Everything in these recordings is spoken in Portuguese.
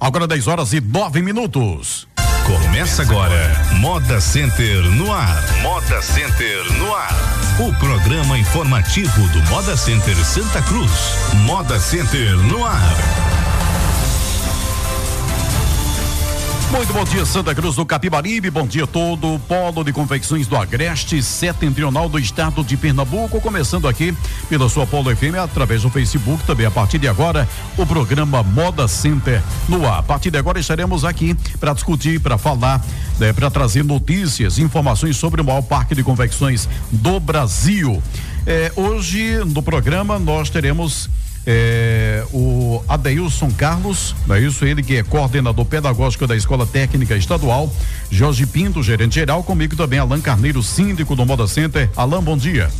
Agora 10 horas e 9 minutos. Começa agora, Moda Center no ar. Moda Center no ar. O programa informativo do Moda Center Santa Cruz. Moda Center no ar. Muito bom dia, Santa Cruz do Capibaribe. Bom dia todo. Polo de confecções do Agreste Setentrional do Estado de Pernambuco. Começando aqui pela sua Polo FM através do Facebook. Também a partir de agora, o programa Moda Center no ar. A partir de agora estaremos aqui para discutir, para falar, né, para trazer notícias, informações sobre o maior parque de confecções do Brasil. É, hoje no programa nós teremos é, o Adeilson Carlos, é isso? Ele que é coordenador pedagógico da Escola Técnica Estadual, Jorge Pinto, gerente geral, comigo também Alan Carneiro, síndico do Moda Center. Alan, bom dia.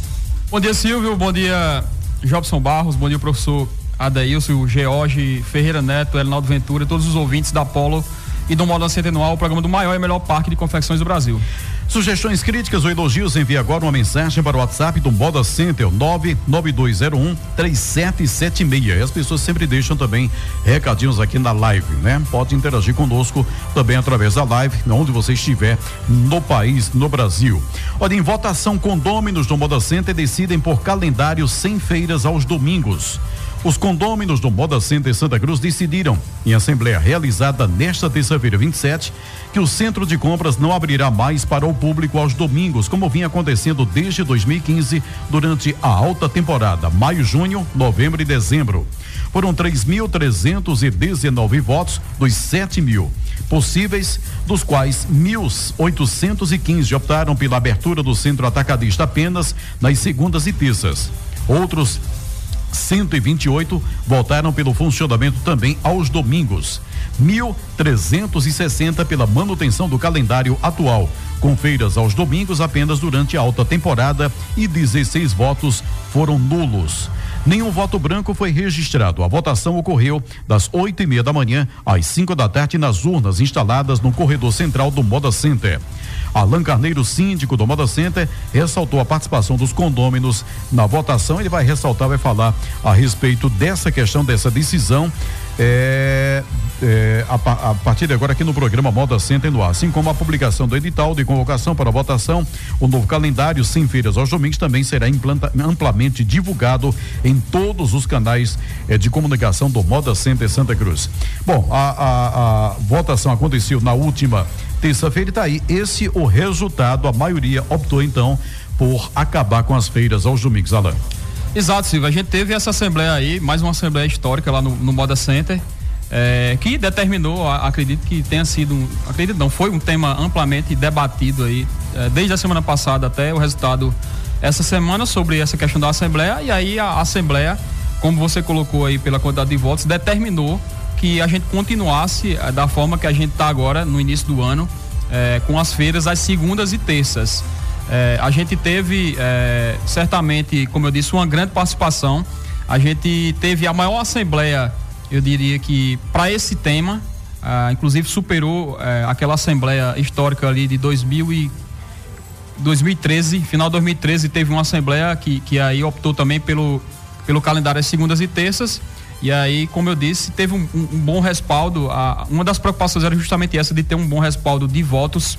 Bom dia, Silvio, bom dia, Jobson Barros, bom dia, professor Adeilson, George Ferreira Neto, Elinaldo Ventura, todos os ouvintes da Polo e do Moda Center Anual, o programa do maior e melhor parque de confecções do Brasil. Sugestões críticas ou elogios, envie agora uma mensagem para o WhatsApp do Moda Center 99201 3776. As pessoas sempre deixam também recadinhos aqui na live, né? Pode interagir conosco também através da live, onde você estiver no país, no Brasil. Olha, em votação, condôminos do Moda Center decidem por calendário sem feiras aos domingos. Os condôminos do Moda Center Santa Cruz decidiram, em assembleia realizada nesta terça-feira 27, que o centro de compras não abrirá mais para o público aos domingos, como vinha acontecendo desde 2015, durante a alta temporada, maio, junho, novembro e dezembro. Foram 3.319 votos dos 7 mil possíveis, dos quais 1.815 optaram pela abertura do centro atacadista apenas nas segundas e terças. Outros 128 voltaram pelo funcionamento também aos domingos. 1.360 pela manutenção do calendário atual, com feiras aos domingos apenas durante a alta temporada e 16 votos foram nulos. Nenhum voto branco foi registrado. A votação ocorreu das oito e meia da manhã às 5 da tarde nas urnas instaladas no corredor central do Moda Center. Alan Carneiro, síndico do Moda Center, ressaltou a participação dos condôminos na votação. Ele vai ressaltar, vai falar a respeito dessa questão, dessa decisão. É, é, a, a, partir de agora aqui no programa Moda Center no ar, assim como a publicação do edital de convocação para votação, o novo calendário sem feiras aos domingos também será implanta, amplamente divulgado em todos os canais é, de comunicação do Moda Center Santa Cruz. Bom, a, a, a votação aconteceu na última terça-feira e tá aí esse o resultado. A maioria optou então por acabar com as feiras aos domingos, Alain. Exato, Silvio. A gente teve essa assembleia aí, mais uma assembleia histórica lá no, no Moda Center, é, que determinou, acredito que tenha sido, acredito não, foi um tema amplamente debatido aí, é, desde a semana passada até o resultado essa semana sobre essa questão da assembleia e aí a assembleia, como você colocou aí pela quantidade de votos, determinou que a gente continuasse eh, da forma que a gente está agora no início do ano, eh, com as feiras às segundas e terças. Eh, a gente teve, certamente, como eu disse, uma grande participação. A gente teve a maior assembleia, eu diria que, para esse tema, inclusive superou aquela assembleia histórica ali de 2000 e 2013, final de 2013, teve uma assembleia que, que aí optou também pelo, pelo calendário às segundas e terças. E aí, como eu disse, teve um, um, bom respaldo. A, uma das preocupações era justamente essa de ter um bom respaldo de votos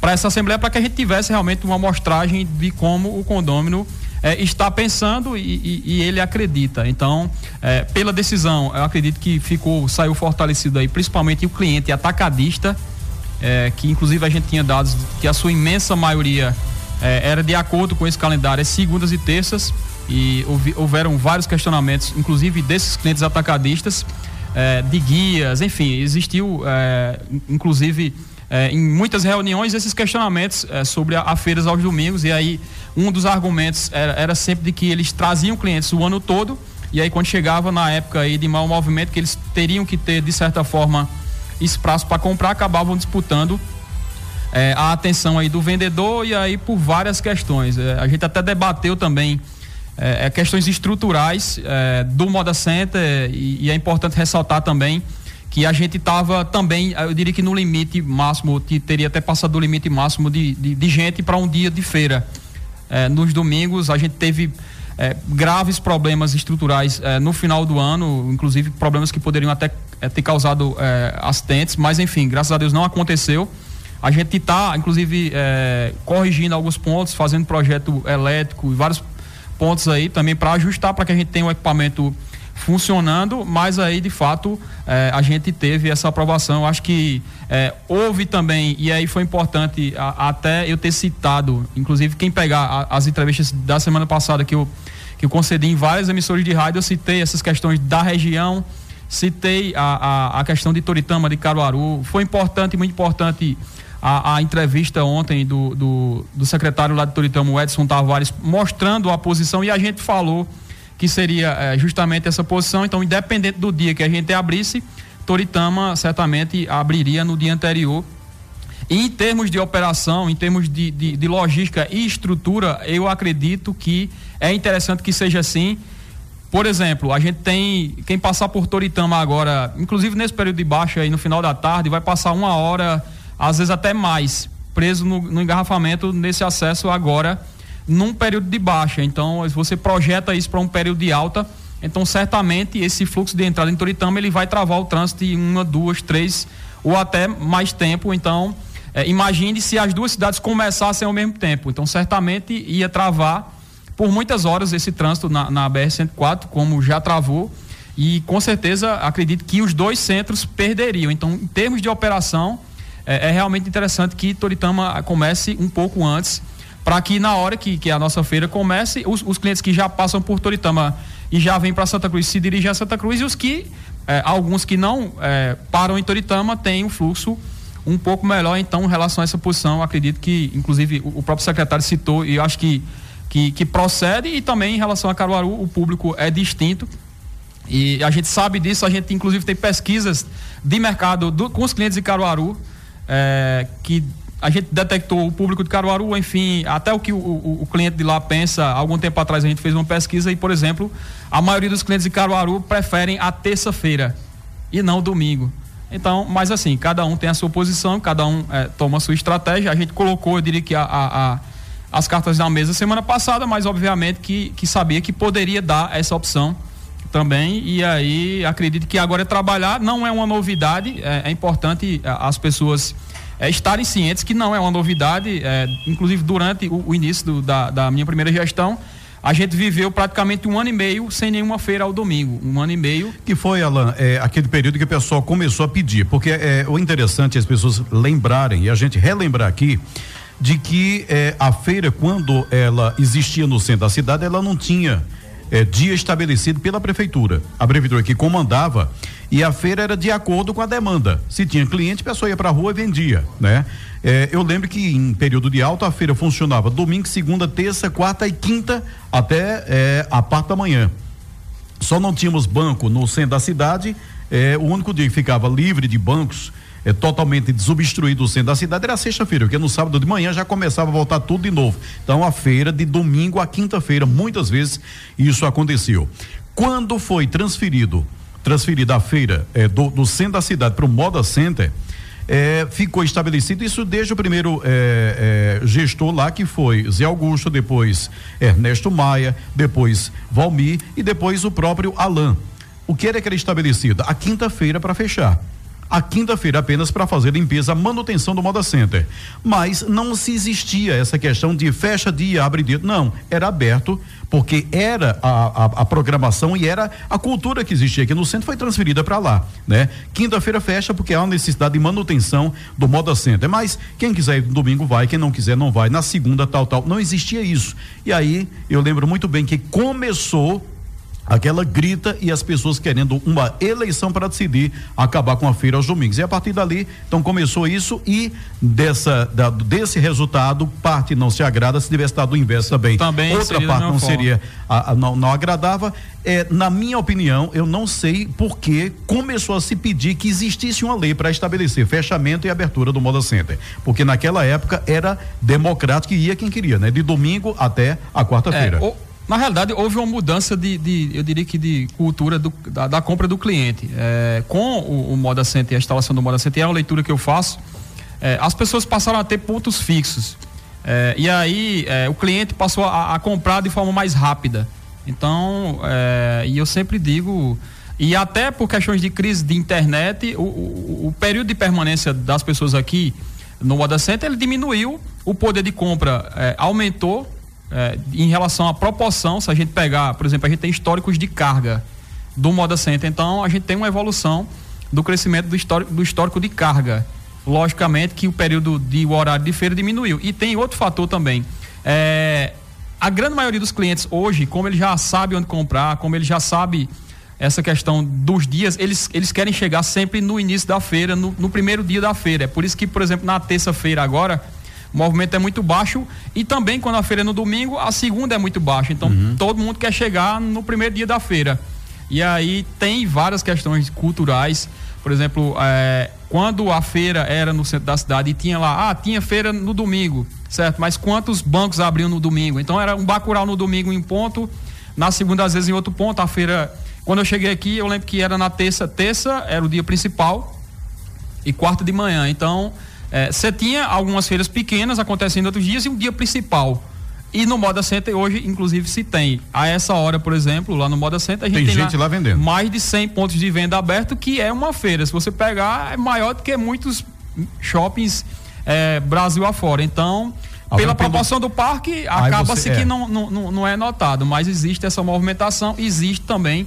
para essa Assembleia, para que a gente tivesse realmente uma amostragem de como o condômino é, está pensando e, e, e, ele acredita. Então, é, pela decisão, eu acredito que ficou, saiu fortalecido aí, principalmente o cliente atacadista, é, que inclusive a gente tinha dados que a sua imensa maioria era de acordo com esse calendário, segundas e terças e houveram vários questionamentos, inclusive desses clientes atacadistas, eh, de guias, enfim, existiu, inclusive, eh, em muitas reuniões esses questionamentos sobre a, a, feiras aos domingos, e aí um dos argumentos era, era, sempre de que eles traziam clientes o ano todo, e aí quando chegava na época aí de mau movimento, que eles teriam que ter, de certa forma, espaço para comprar, acabavam disputando a atenção aí do vendedor e aí por várias questões. a gente até debateu também é, é questões estruturais é, do Moda Center e, e, é importante ressaltar também que a gente estava também, eu diria que no limite máximo, teria até passado do limite máximo de, de, de gente para um dia de feira. É, nos domingos a gente teve é, graves problemas estruturais é, no final do ano, inclusive problemas que poderiam até ter causado acidentes, mas enfim, graças a Deus não aconteceu. A gente está, inclusive, corrigindo alguns pontos, fazendo projeto elétrico e vários pontos aí também para ajustar para que a gente tenha um equipamento funcionando, mas aí de fato eh, a gente teve essa aprovação. Acho que eh, houve também, e aí foi importante a, até eu ter citado, inclusive quem pegar a, as entrevistas da semana passada que eu, que eu concedi em várias emissoras de rádio, eu citei essas questões da região, citei a, a, a questão de Toritama, de Caruaru. Foi importante, muito importante. A, a, entrevista ontem do, do, do secretário lá de Toritama, Edson Tavares, mostrando a posição e a gente falou que seria é, justamente essa posição. Então, independente do dia que a gente abrisse, Toritama certamente abriria no dia anterior. E em termos de operação, em termos de, de, de logística e estrutura, eu acredito que é interessante que seja assim. Por exemplo, a gente tem quem passar por Toritama agora, inclusive nesse período de baixa aí no final da tarde, vai passar uma hora, às vezes até mais, preso no, no engarrafamento nesse acesso agora num período de baixa. Então, você projeta isso para um período de alta, então certamente esse fluxo de entrada em Toritama ele vai travar o trânsito em uma, duas, três ou até mais tempo. Então, é, imagine se as duas cidades começassem ao mesmo tempo. Então, certamente ia travar por muitas horas esse trânsito na, na BR-104, como já travou. E com certeza acredito que os dois centros perderiam. Então, em termos de operação, é, é realmente interessante que Toritama comece um pouco antes para que na hora que, que a nossa feira comece, os, os clientes que já passam por Toritama e já vêm para Santa Cruz se dirigem a Santa Cruz e os que, eh, alguns que não eh, param em Toritama têm um fluxo um pouco melhor, então, em relação a essa posição, acredito que, inclusive, o, o próprio secretário citou e eu acho que, que, que procede e também em relação a Caruaru, o público é distinto. E a gente sabe disso, a gente inclusive tem pesquisas de mercado do, com os clientes de Caruaru, é, que a gente detectou o público de Caruaru, enfim, até o que o, o, o, cliente de lá pensa. Algum tempo atrás a gente fez uma pesquisa e, por exemplo, a maioria dos clientes de Caruaru preferem a terça-feira e não o domingo. Então, mas assim, cada um tem a sua posição, cada um é, toma a sua estratégia. A gente colocou, eu diria que a, a, a, as cartas na mesa semana passada, mas obviamente que, que sabia que poderia dar essa opção também. E aí acredito que agora é trabalhar, não é uma novidade, é, é importante é, as pessoas é, estarem cientes que não é uma novidade, é, inclusive durante o, o início do, da, da minha primeira gestão, a gente viveu praticamente um ano e meio sem nenhuma feira ao domingo. Um ano e meio. Que foi, Alan, é, aquele período que o pessoal começou a pedir. Porque é, o interessante é as pessoas lembrarem, e a gente relembrar aqui, de que é, a feira, quando ela existia no centro da cidade, ela não tinha é, dia estabelecido pela prefeitura. A prefeitura que comandava e a feira era de acordo com a demanda. Se tinha cliente, a pessoa ia para a rua e vendia, né? É, eu lembro que em período de alta a feira funcionava domingo, segunda, terça, quarta e quinta até é, a parte da manhã. Só não tínhamos banco no centro da cidade. É, o único dia que ficava livre de bancos é, totalmente desobstruído o centro da cidade era sexta-feira, porque no sábado de manhã já começava a voltar tudo de novo. Então a feira de domingo a quinta-feira, muitas vezes isso aconteceu. Quando foi transferido, transferida a feira é, do, do centro da cidade para o Moda Center, é, ficou estabelecido isso desde o primeiro é, é, gestor lá, que foi Zé Augusto, depois Ernesto Maia, depois Valmir e depois o próprio Alain. O que era que era estabelecido? A quinta-feira para fechar a quinta-feira apenas para fazer limpeza, manutenção do Moda Center. Mas não se existia essa questão de fecha dia, abre dia. Não, era aberto porque era a, a, a, programação e era a cultura que existia aqui no centro foi transferida para lá, né? Quinta-feira fecha porque há uma necessidade de manutenção do Moda Center, mas quem quiser ir no domingo vai, quem não quiser não vai, na segunda tal tal, não existia isso. E aí eu lembro muito bem que começou aquela grita e as pessoas querendo uma eleição para decidir acabar com a feira aos domingos. E a partir dali, então começou isso e dessa da, desse resultado, parte não se agrada, se tivesse dado o inverso também. também Outra parte não forma. seria a, a, não, não agradava. É, na minha opinião, eu não sei por que começou a se pedir que existisse uma lei para estabelecer fechamento e abertura do Moda Center. Porque naquela época era democrático e ia quem queria, né? De domingo até a quarta-feira. É, na realidade, houve uma mudança de, de eu diria que de cultura do, da, da, compra do cliente. É, com o, o Moda Center, a instalação do Moda Center, é uma leitura que eu faço, é, as pessoas passaram a ter pontos fixos. É, e aí é, o cliente passou a, a, comprar de forma mais rápida. Então, é, e eu sempre digo, e até por questões de crise de internet, o, o, o período de permanência das pessoas aqui no Moda Center ele diminuiu, o poder de compra é, aumentou é, em relação à proporção. Se a gente pegar, por exemplo, a gente tem históricos de carga do Moda Center, então a gente tem uma evolução do crescimento do histórico, do histórico de carga. Logicamente que o período de o horário de feira diminuiu. E tem outro fator também. É, a grande maioria dos clientes hoje, como ele já sabe onde comprar, como ele já sabe essa questão dos dias, eles, eles querem chegar sempre no início da feira, no, no primeiro dia da feira. É por isso que, por exemplo, na terça-feira agora, o movimento é muito baixo e também quando a feira é no domingo, a segunda é muito baixa. Então, uhum. todo mundo quer chegar no primeiro dia da feira. E aí tem várias questões culturais. Por exemplo, é, quando a feira era no centro da cidade e tinha lá, ah, tinha feira no domingo, certo? Mas quantos bancos abriam no domingo? Então era um bacural no domingo em ponto, na segunda às vezes em outro ponto. A feira, quando eu cheguei aqui, eu lembro que era na terça, terça era o dia principal e quarta de manhã. Então, você é, tinha algumas feiras pequenas acontecendo outros dias e um dia principal. E no Moda Center hoje, inclusive, se tem. A essa hora, por exemplo, lá no Moda Center, a gente tem, tem gente lá, lá, vendendo. mais de 100 pontos de venda aberto, que é uma feira. Se você pegar, é maior do que muitos shoppings é, Brasil afora. Então, pela proporção do parque, acaba-se é. que não, não, não é notado. Mas existe essa movimentação, existe também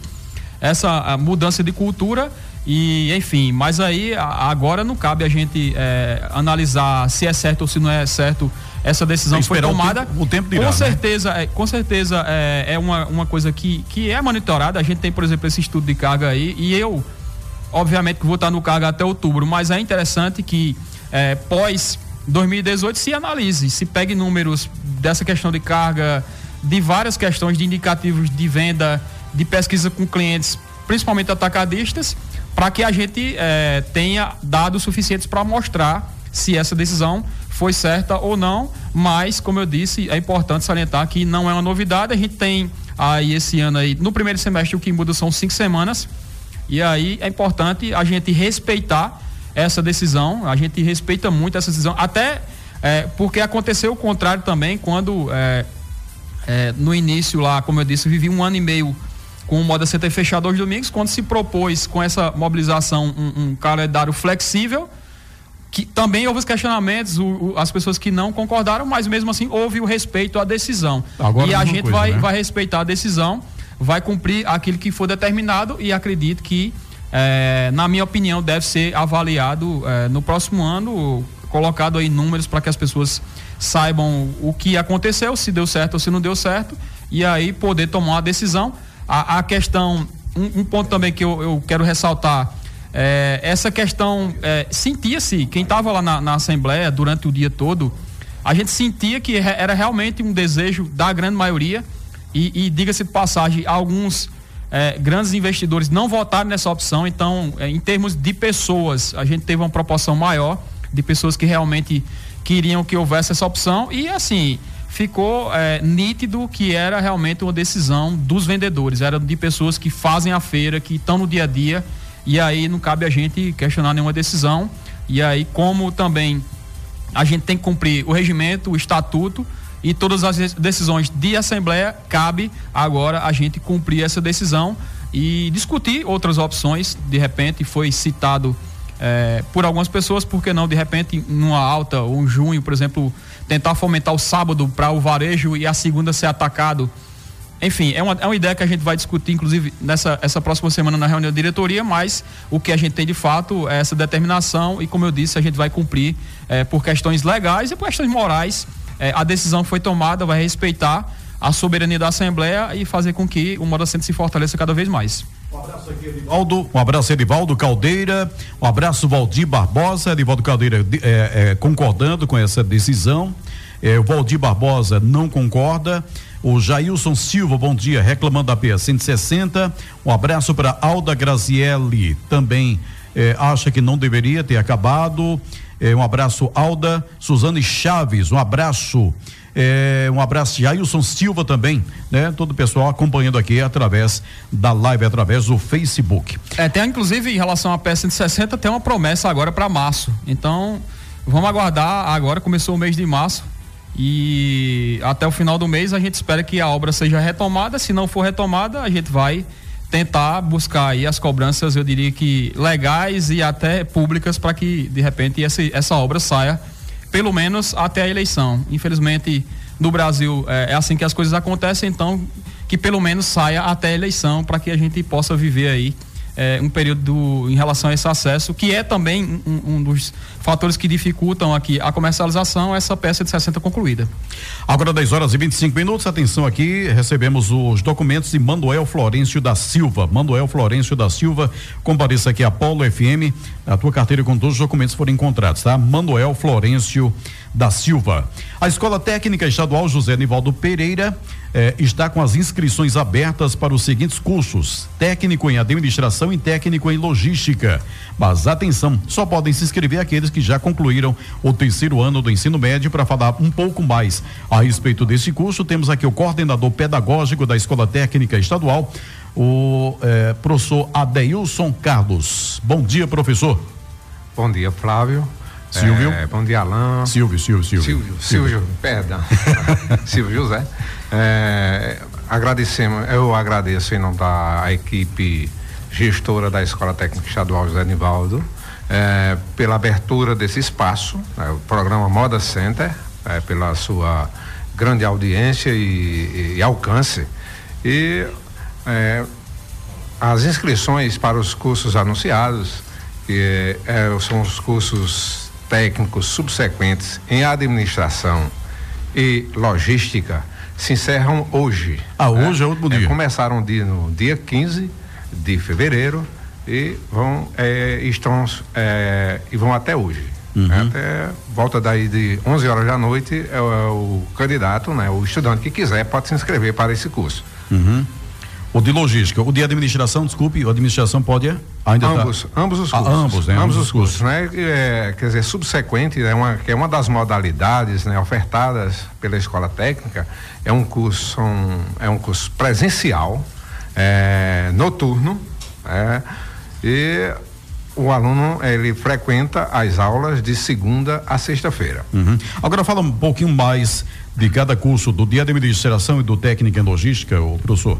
essa mudança de cultura e enfim, mas aí agora não cabe a gente é, analisar se é certo ou se não é certo essa decisão que foi tomada. O tempo, o tempo dirá, com né? certeza, né? é, com certeza é, é uma, uma coisa que, que é monitorada. A gente tem, por exemplo, esse estudo de carga aí, e eu, obviamente, que vou estar no carga até outubro, mas é interessante que é, pós 2018 se analise, se pegue números dessa questão de carga, de várias questões de indicativos de venda, de pesquisa com clientes, principalmente atacadistas, para que a gente é, tenha dados suficientes para mostrar se essa decisão foi certa ou não, mas como eu disse, é importante salientar que não é uma novidade, a gente tem aí esse ano aí, no primeiro semestre o que muda são cinco semanas, e aí é importante a gente respeitar essa decisão, a gente respeita muito essa decisão, até é, porque aconteceu o contrário também, quando é, é, no início lá, como eu disse, eu vivi um ano e meio com o Moda Center fechado aos domingos, quando se propôs com essa mobilização um, um calendário flexível, que também houve os questionamentos, o, o, as pessoas que não concordaram, mas mesmo assim houve o respeito à decisão. Agora e a gente coisa, vai, né? vai respeitar a decisão, vai cumprir aquilo que for determinado e acredito que, é, na minha opinião, deve ser avaliado é, no próximo ano, colocado aí números para que as pessoas saibam o que aconteceu, se deu certo ou se não deu certo, e aí poder tomar uma decisão. A, a questão, um, um, ponto também que eu, eu quero ressaltar é, essa questão, é, sentia-se, quem estava lá na, na, Assembleia durante o dia todo, a gente sentia que era realmente um desejo da grande maioria, e, e diga-se de passagem, alguns é, grandes investidores não votaram nessa opção, então, é, em termos de pessoas, a gente teve uma proporção maior de pessoas que realmente queriam que houvesse essa opção, e assim, ficou é, nítido que era realmente uma decisão dos vendedores, era de pessoas que fazem a feira, que estão no dia a dia e aí não cabe a gente questionar nenhuma decisão. E aí, como também a gente tem que cumprir o regimento, o estatuto e todas as decisões de assembleia, cabe agora a gente cumprir essa decisão e discutir outras opções. De repente, foi citado é, por algumas pessoas, por que não, de repente, numa alta ou um junho, por exemplo, tentar fomentar o sábado para o varejo e a segunda ser atacado enfim, é uma, é uma ideia que a gente vai discutir, inclusive, nessa essa próxima semana na reunião da diretoria, mas o que a gente tem de fato é essa determinação e, como eu disse, a gente vai cumprir é, por questões legais e por questões morais. É, a decisão foi tomada, vai respeitar a soberania da Assembleia e fazer com que o Moda Centro se fortaleça cada vez mais. Um abraço aqui, Edivaldo. Um abraço, Edivaldo Caldeira. Um abraço, Valdir Barbosa. Edivaldo Caldeira é, é, concordando com essa decisão. É, o Valdir Barbosa não concorda. O Jailson Silva, bom dia, reclamando da PA 160. Um abraço para Alda Grazielli, também eh, acha que não deveria ter acabado. Eh, um abraço, Alda. Suzane Chaves, um abraço. Eh, um abraço, Jailson Silva também, né? Todo o pessoal acompanhando aqui através da live, através do Facebook. É, tem inclusive em relação à PA 160, tem uma promessa agora para março. Então, vamos aguardar agora, começou o mês de março E até o final do mês a gente espera que a obra seja retomada. Se não for retomada, a gente vai tentar buscar aí as cobranças, eu diria que legais e até públicas para que de repente essa, essa obra saia pelo menos até a eleição. Infelizmente no Brasil é, é assim que as coisas acontecem, então que pelo menos saia até a eleição para que a gente possa viver aí é, um período em relação a esse acesso, que é também um, um, dos fatores que dificultam aqui a comercialização, essa peça de 60 concluída. Agora 10 horas e 25 minutos, atenção aqui, recebemos os documentos de Manuel Florencio da Silva. Manuel Florencio da Silva, compareça aqui a Polo FM, a tua carteira com todos os documentos foram encontrados, tá? Manuel Florencio da Silva. A Escola Técnica Estadual José Nivaldo Pereira eh, está com as inscrições abertas para os seguintes cursos: técnico em administração e técnico em logística. Mas atenção, só podem se inscrever aqueles que já concluíram o terceiro ano do ensino médio. Para falar um pouco mais a respeito desse curso, temos aqui o coordenador pedagógico da Escola Técnica Estadual, o eh, professor Adeilson Carlos. Bom dia, professor. Bom dia, Flávio. Silvio. É, bom dia, Alain. Silvio, Silvio, Silvio. Silvio, Silvio, Silvio. perdão. Silvio José. É, agradecemos, eu agradeço em nome da equipe gestora da Escola Técnica Estadual José Nivaldo é, pela abertura desse espaço, né, o programa Moda Center, é, pela sua grande audiência e, e, alcance. E é, as inscrições para os cursos anunciados, que é, são os cursos técnicos subsequentes em administração e logística se encerram hoje. Ah, hoje é, é outro dia. É, começaram dia, no dia 15 de fevereiro e vão é, estão é, e vão até hoje. Uhum. Até volta daí de 11 horas da noite é, o, o candidato, né, o estudante que quiser pode se inscrever para esse curso. Uhum. O de logística, o de administração, desculpe, a administração pode ainda tá- ambos, tá... ambos os ah, cursos. Ah, ambos, né? Ambos, ambos os cursos, cursos, né? É, quer dizer, subsequente é uma que é uma das modalidades, né, ofertadas pela escola técnica, é um curso um, é um curso presencial, é, noturno, é, e o aluno ele frequenta as aulas de segunda a sexta-feira. Uhum. Agora fala um pouquinho mais de cada curso do de administração e do técnica em logística, o professor.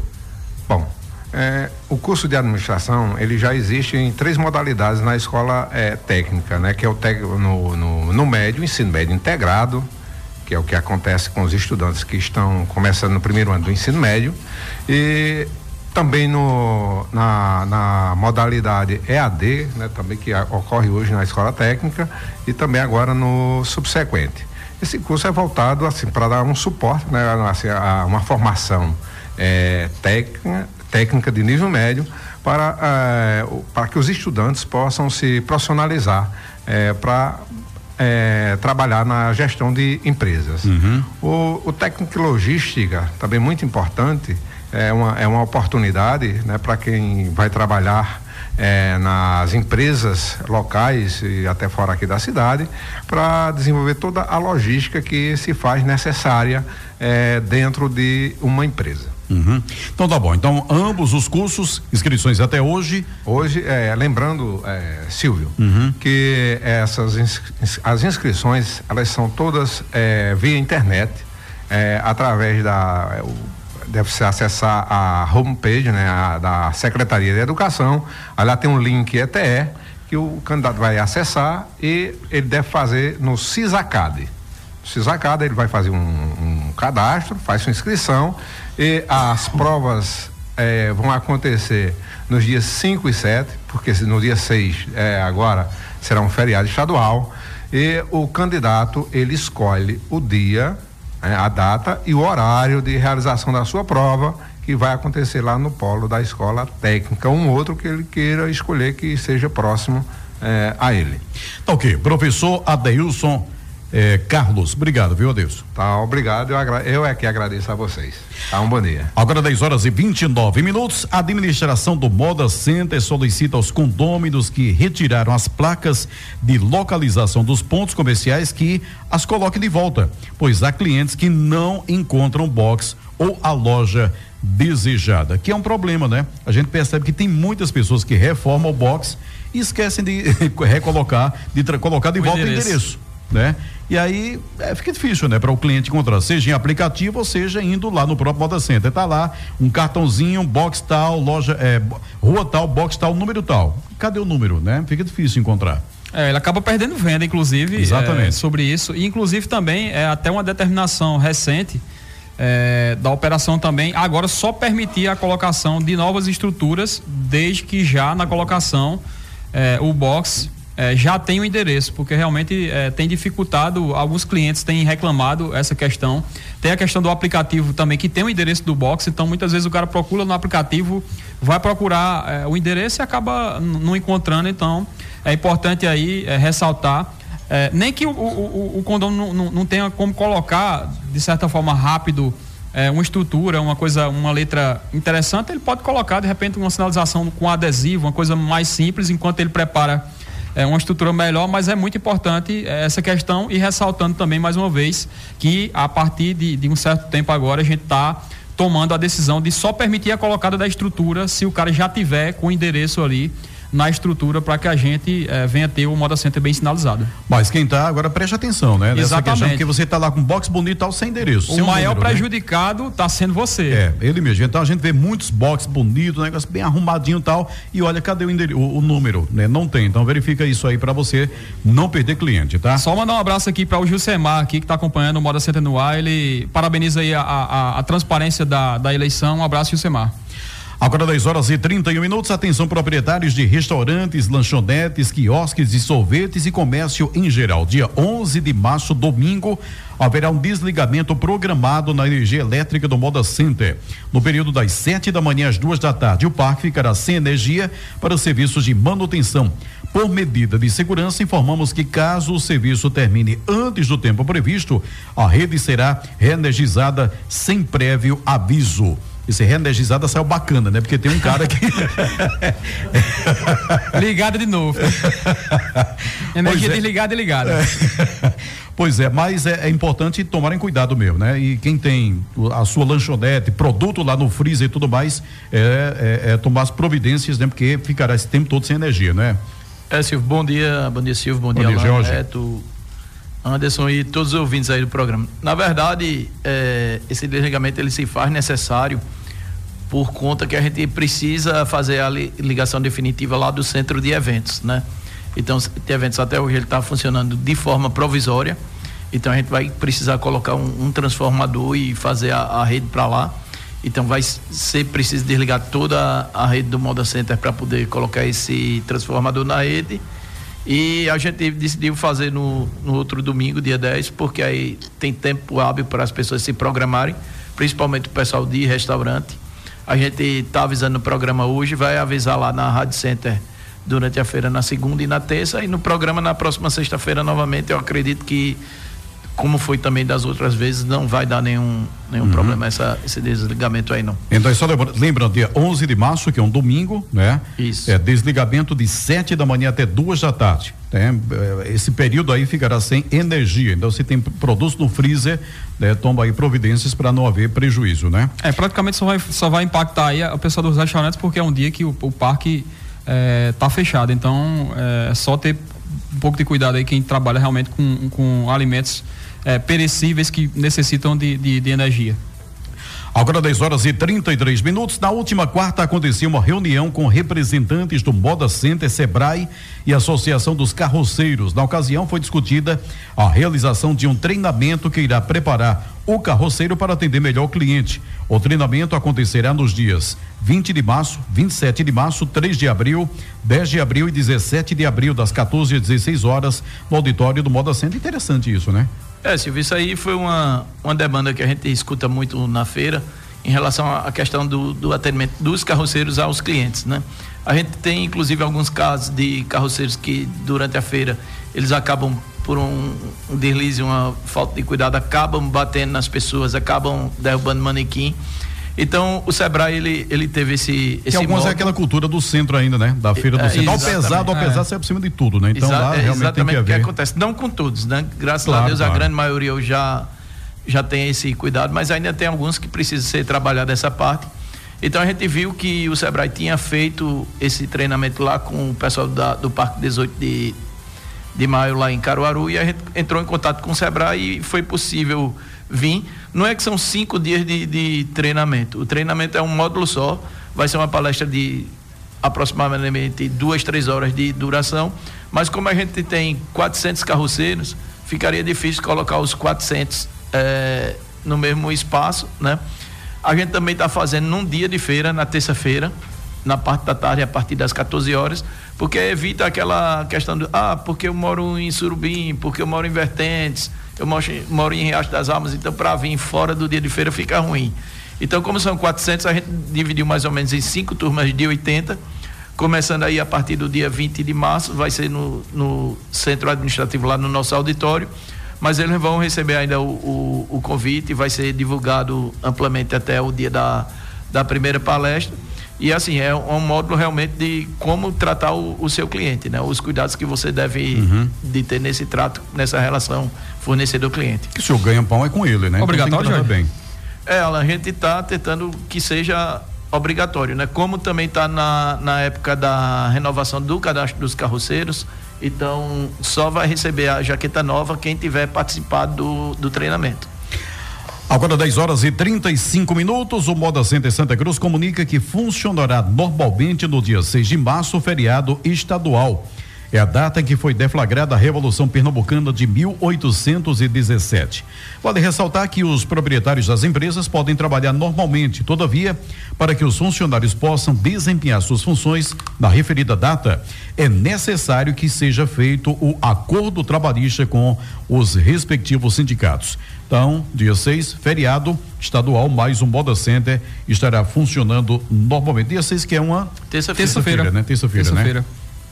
Bom, é, o curso de administração ele já existe em três modalidades na escola é, técnica, né? Que é o tec, no, no, no médio, ensino médio integrado, que é o que acontece com os estudantes que estão começando no primeiro ano do ensino médio, e também no, na, na modalidade EAD, né? Também que ocorre hoje na escola técnica e também agora no subsequente. Esse curso é voltado assim para dar um suporte, né? Assim, a, uma formação é, técnica, técnica de nível médio para, é, para que os estudantes possam se profissionalizar é, para é, trabalhar na gestão de empresas. Uhum. O, o técnico logística, também muito importante, é uma, é uma oportunidade né, para quem vai trabalhar é, nas empresas locais e até fora aqui da cidade para desenvolver toda a logística que se faz necessária é, dentro de uma empresa. Uhum. Então tá bom. Então ambos os cursos, inscrições até hoje. Hoje, é, lembrando, é, Silvio, uhum. que essas as inscrições elas são todas é, via internet, é, através da deve-se acessar a homepage, né, a, da Secretaria de Educação. Aí lá tem um link ETE que o candidato vai acessar e ele deve fazer no CISACAD. CISACAD ele vai fazer um, um cadastro, faz sua inscrição e as provas eh, vão acontecer nos dias 5 e 7, porque no dia 6 eh, agora será um feriado estadual. E o candidato ele escolhe o dia, eh, a data e o horário de realização da sua prova, que vai acontecer lá no polo da escola técnica, um outro que ele queira escolher que seja próximo a ele. Tá ok. Professor Adeilson é, Carlos, obrigado, viu, Adeus? Tá, obrigado. Eu, eu é que agradeço a vocês. Tá, um bom dia. Agora 10 horas e 29 minutos. A administração do Moda Center solicita aos condôminos que retiraram as placas de localização dos pontos comerciais que as coloquem de volta, pois há clientes que não encontram box ou a loja desejada, que é um problema, né? A gente percebe que tem muitas pessoas que reformam o box e esquecem de recolocar, de colocar de o volta endereço. o endereço né? E aí é, fica difícil, né, para o cliente encontrar, seja em aplicativo ou seja indo lá no próprio Moda Center. Tá lá um cartãozinho, box tal, loja, é, rua tal, box tal, número tal. Cadê o número, né? Fica difícil encontrar. É, ele acaba perdendo venda, inclusive, Exatamente. É, sobre isso. E, inclusive, também é até uma determinação recente é, da operação também, agora só permitir a colocação de novas estruturas, desde que já na colocação é, o box é, já tem o endereço, porque realmente é, tem dificultado, alguns clientes têm reclamado essa questão. Tem a questão do aplicativo também, que tem o endereço do box, então muitas vezes o cara procura no aplicativo, vai procurar é, o endereço e acaba não encontrando, então é importante aí é, ressaltar. É, nem que o, o, o condomínio não, não, tenha como colocar, de certa forma, rápido é, uma estrutura, uma coisa, uma letra interessante, ele pode colocar, de repente, uma sinalização com adesivo, uma coisa mais simples, enquanto ele prepara é, uma estrutura melhor, mas é muito importante é, essa questão e ressaltando também mais uma vez que a partir de, de um certo tempo agora a gente está tomando a decisão de só permitir a colocada da estrutura se o cara já tiver com o endereço ali na estrutura para que a gente eh, venha ter o Moda Center bem sinalizado. Mas quem está agora preste atenção, né? Nessa Exatamente. Questão, porque você está lá com um box bonito tal sem endereço. O maior número, né? prejudicado está né? sendo você. É, ele mesmo. Então a gente vê muitos box bonitos, negócio bem arrumadinho tal e olha cadê o, endereço, o, o número, né? Não tem. Então verifica isso aí para você não perder cliente, tá? Só mandar um abraço aqui para o Gilcemar aqui que está acompanhando o Moda Center no ar. Ele parabeniza aí a, a, a transparência da, da eleição. Um abraço, Gilcemar. Agora 10 horas e 31 minutos. Atenção, proprietários de restaurantes, lanchonetes, quiosques e sorvetes e comércio em geral. Dia 11 de março, domingo, haverá um desligamento programado na energia elétrica do Moda Center. No período das 7 da manhã às duas da tarde, o parque ficará sem energia para serviços de manutenção. Por medida de segurança, informamos que caso o serviço termine antes do tempo previsto, a rede será reenergizada sem prévio aviso. Esse reenergizada saiu bacana, né? Porque tem um cara que. ligada de novo. Energia é. desligada e ligada. É. Pois é, mas é, é, importante tomarem cuidado mesmo, né? E quem tem a sua lanchonete, produto lá no freezer e tudo mais, é, é, é tomar as providências, né? Porque ficará esse tempo todo sem energia, né? É, Silvio, bom dia, bom dia, Silvio, bom, bom dia, dia Alan, Neto, Anderson e todos os ouvintes aí do programa. Na verdade, é, esse desligamento ele se faz necessário por conta que a gente precisa fazer a ligação definitiva lá do centro de eventos, né? Então, de eventos até hoje ele está funcionando de forma provisória. Então a gente vai precisar colocar um, um transformador e fazer a, a rede para lá. Então vai ser preciso desligar toda a, rede do Moda Center para poder colocar esse transformador na rede e a gente decidiu fazer no, no outro domingo, dia 10, porque aí tem tempo hábil para as pessoas se programarem, principalmente o pessoal de restaurante. A gente está avisando no programa hoje, vai avisar lá na Rádio Center durante a feira na segunda e na terça, e no programa na próxima sexta-feira novamente. Eu acredito que como foi também das outras vezes, não vai dar nenhum, nenhum uhum. problema essa, esse desligamento aí, não. Então, só lembrando, lembra, dia 11 de março, que é um domingo, né? Isso. É desligamento de 7 da manhã até duas da tarde. Né? É, esse período aí ficará sem energia. Então, se tem produtos no freezer, né, toma aí providências para não haver prejuízo, né? É, praticamente só vai, só vai impactar aí a pessoa dos restaurantes, porque é um dia que o, o parque está é, fechado. Então, é só ter pouco de cuidado aí quem trabalha realmente com, com alimentos é, perecíveis que necessitam de, de, de energia. Agora 10 horas e 33 minutos. Na última quarta aconteceu uma reunião com representantes do Moda Center, Sebrae e Associação dos Carroceiros. Na ocasião foi discutida a realização de um treinamento que irá preparar o carroceiro para atender melhor o cliente. O treinamento acontecerá nos dias 20 de março, 27 de março, 3 de abril, 10 de abril e 17 de abril, das 14 às 16 horas, no auditório do Moda Center. Interessante isso, né? É, Silvio, isso aí foi uma, uma demanda que a gente escuta muito na feira em relação à questão do, do atendimento dos carroceiros aos clientes, né? A gente tem inclusive alguns casos de carroceiros que durante a feira eles acabam por um, um deslize, uma falta de cuidado, acabam batendo nas pessoas, acabam derrubando manequim então, o Sebrae, ele, ele teve esse. esse que algumas modo... é aquela cultura do centro ainda, né? Da feira do é, centro. Ao pesado, ao pesado, é. sai por cima de tudo, né? Então, Exa lá realmente exatamente tem que o que acontece. Não com todos, né? Graças claro, a Deus, claro. a grande maioria já, já tem esse cuidado, mas ainda tem alguns que precisam ser trabalhados essa parte. Então, a gente viu que o Sebrae tinha feito esse treinamento lá com o pessoal da, do Parque 18 de, de maio lá em Caruaru e a gente entrou em contato com o Sebrae e foi possível vir. Não é que são cinco dias de, de treinamento. O treinamento é um módulo só. Vai ser uma palestra de aproximadamente duas, três horas de duração. Mas como a gente tem 400 carroceiros, ficaria difícil colocar os 400 é, no mesmo espaço, né? A gente também está fazendo num dia de feira, na terça-feira, na parte da tarde, a partir das 14 horas, porque evita aquela questão de, ah, porque eu moro em Surubim, porque eu moro em Vertentes, eu moro, moro em Riacho das Almas, então para vir fora do dia de feira fica ruim. Então, como são 400, a gente dividiu mais ou menos em cinco turmas de 80, começando aí a partir do dia 20 de março, vai ser no, no centro administrativo lá no nosso auditório mas eles vão receber ainda o, o, o convite, vai ser divulgado amplamente até o dia da, da primeira palestra. E assim, é um módulo realmente de como tratar o, o seu cliente, né? Os cuidados que você deve uhum. de ter nesse trato, nessa relação fornecedor-cliente. Que o senhor ganha pão é com ele, né? Obrigatório, então, bem. É, a gente está tentando que seja obrigatório, né? Como também está na, na época da renovação do cadastro dos carroceiros, então, só vai receber a jaqueta nova quem tiver participado do, do treinamento. Agora 10 horas e 35 minutos, o Moda Center Santa Cruz comunica que funcionará normalmente no dia 6 de março, feriado estadual. É a data em que foi deflagrada a Revolução Pernambucana de 1817. Vale ressaltar que os proprietários das empresas podem trabalhar normalmente, todavia, para que os funcionários possam desempenhar suas funções na referida data, é necessário que seja feito o acordo trabalhista com os respectivos sindicatos. Então, dia 6, feriado estadual, mais um Moda Center estará funcionando normalmente. Dia 6, que é uma terça-feira, terça né? Terça-feira, terça né?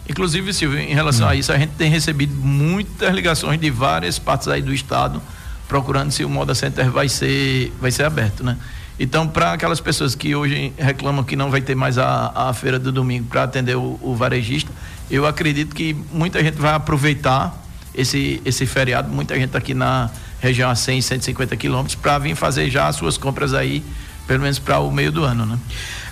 Inclusive, Silvio, em relação a isso, a gente tem recebido muitas ligações de várias partes aí do estado procurando se o Moda Center vai ser, vai ser aberto, né? Então, para aquelas pessoas que hoje reclamam que não vai ter mais a, a feira do domingo para atender o, o, varejista, eu acredito que muita gente vai aproveitar esse, esse feriado, muita gente aqui na região a 100, 150 quilômetros, para vir fazer já as suas compras aí, pelo menos para o meio do ano, né?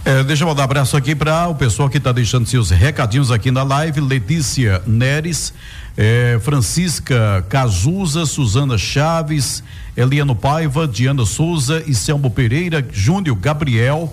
É, deixa eu mandar um abraço aqui para o pessoal que está deixando seus recadinhos aqui na live. Letícia Neres, é, Francisca Cazuza, Suzana Chaves, Eliano Paiva, Diana Souza Selmo Pereira, Júnior Gabriel,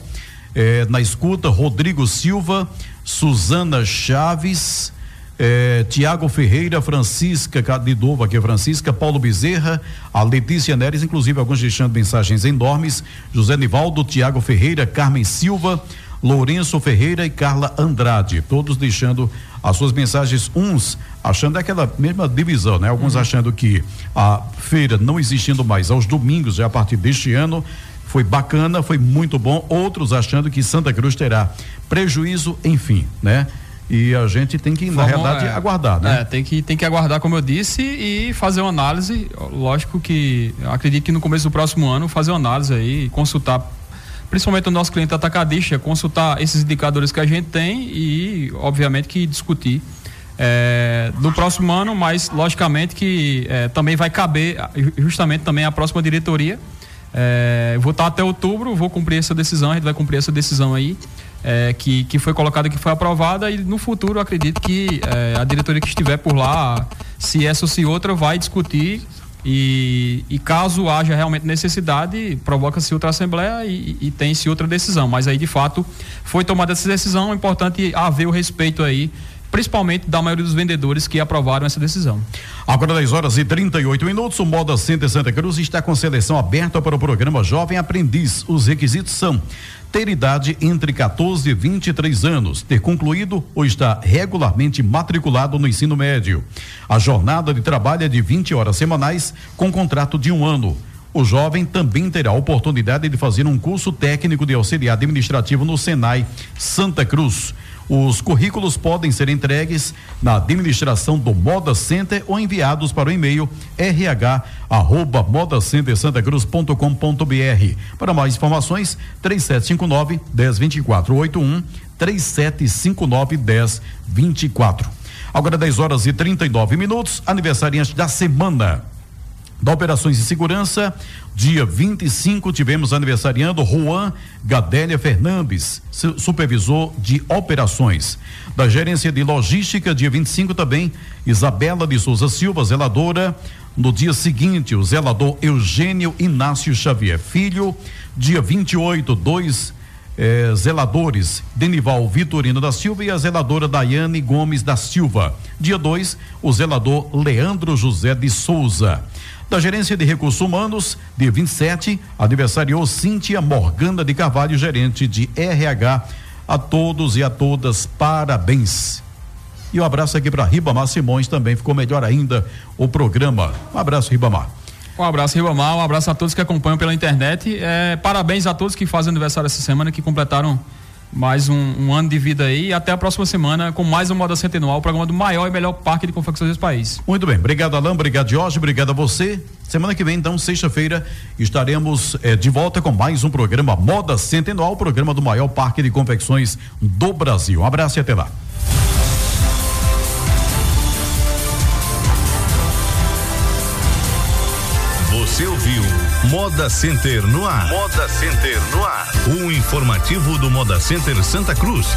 é, na escuta, Rodrigo Silva, Suzana Chaves, é, Tiago Ferreira, Francisca, de novo aqui Francisca, Paulo Bezerra, a Letícia Neres, inclusive alguns deixando mensagens enormes, José Nivaldo, Tiago Ferreira, Carmen Silva, Lourenço Ferreira e Carla Andrade, todos deixando as suas mensagens, uns achando aquela mesma divisão, né? Alguns uhum. achando que a feira não existindo mais aos domingos, já a partir deste ano, foi bacana, foi muito bom, outros achando que Santa Cruz terá prejuízo, enfim, né? E a gente tem que, Vamos, na realidade, é, aguardar, né? É, tem que, tem que aguardar, como eu disse, e fazer uma análise. Lógico que acredito que no começo do próximo ano fazer uma análise aí, consultar, principalmente o nosso cliente atacadista, consultar esses indicadores que a gente tem e, obviamente, que discutir. É, do próximo ano, mas logicamente que é, também vai caber justamente também a próxima diretoria. É, vou estar até outubro, vou cumprir essa decisão, a gente vai cumprir essa decisão aí é, que, que foi colocada, que foi aprovada, e no futuro acredito que é, a diretoria que estiver por lá, se essa ou se outra, vai discutir e, e caso haja realmente necessidade, provoca-se outra assembleia e, e tem-se outra decisão. Mas aí, de fato, foi tomada essa decisão, é importante haver o respeito aí principalmente da maioria dos vendedores que aprovaram essa decisão. Agora 10 horas e 38 minutos, o Moda Center Santa Cruz está com seleção aberta para o programa Jovem Aprendiz. Os requisitos são ter idade entre 14 e 23 anos, ter concluído ou estar regularmente matriculado no ensino médio. A jornada de trabalho é de 20 horas semanais, com contrato de um ano. O jovem também terá a oportunidade de fazer um curso técnico de auxiliar administrativo no Senai Santa Cruz. Os currículos podem ser entregues na administração do Moda Center ou enviados para o e-mail rh@modacentersantacruz.com.br. Para mais informações, 3759 1024 81 3759 1024. Agora 10 horas e 39 minutos, aniversariante da semana. Da Operações de Segurança, dia 25, tivemos aniversariando Juan Gadélia Fernandes, supervisor de operações. Da Gerência de Logística, dia 25 também, Isabela de Souza Silva, zeladora. No dia seguinte, o zelador Eugênio Inácio Xavier Filho. Dia 28, dois eh, zeladores, Denival Vitorino da Silva e a zeladora Daiane Gomes da Silva. Dia 2, o zelador Leandro José de Souza. Da Gerência de Recursos Humanos, dia 27, aniversariou Cíntia Morgana de Carvalho, gerente de RH. A todos e a todas, parabéns. E um abraço aqui para Ribamar Simões, também ficou melhor ainda o programa. Um abraço, Ribamar. Um abraço, Ribamar. Um abraço a todos que acompanham pela internet. É, parabéns a todos que fazem aniversário essa semana, que completaram mais um, um, ano de vida aí. E até a próxima semana com mais um Moda Centenual, o programa do maior e melhor parque de confecções do país. Muito bem. Obrigado, Alain. Obrigado, Jorge. Obrigado a você. Semana que vem, então, sexta-feira, estaremos eh, de volta com mais um programa Moda Centenual, programa do maior parque de confecções do Brasil. Um abraço e até lá. Moda Center no ar. Moda Center no ar. Um informativo do Moda Center Santa Cruz.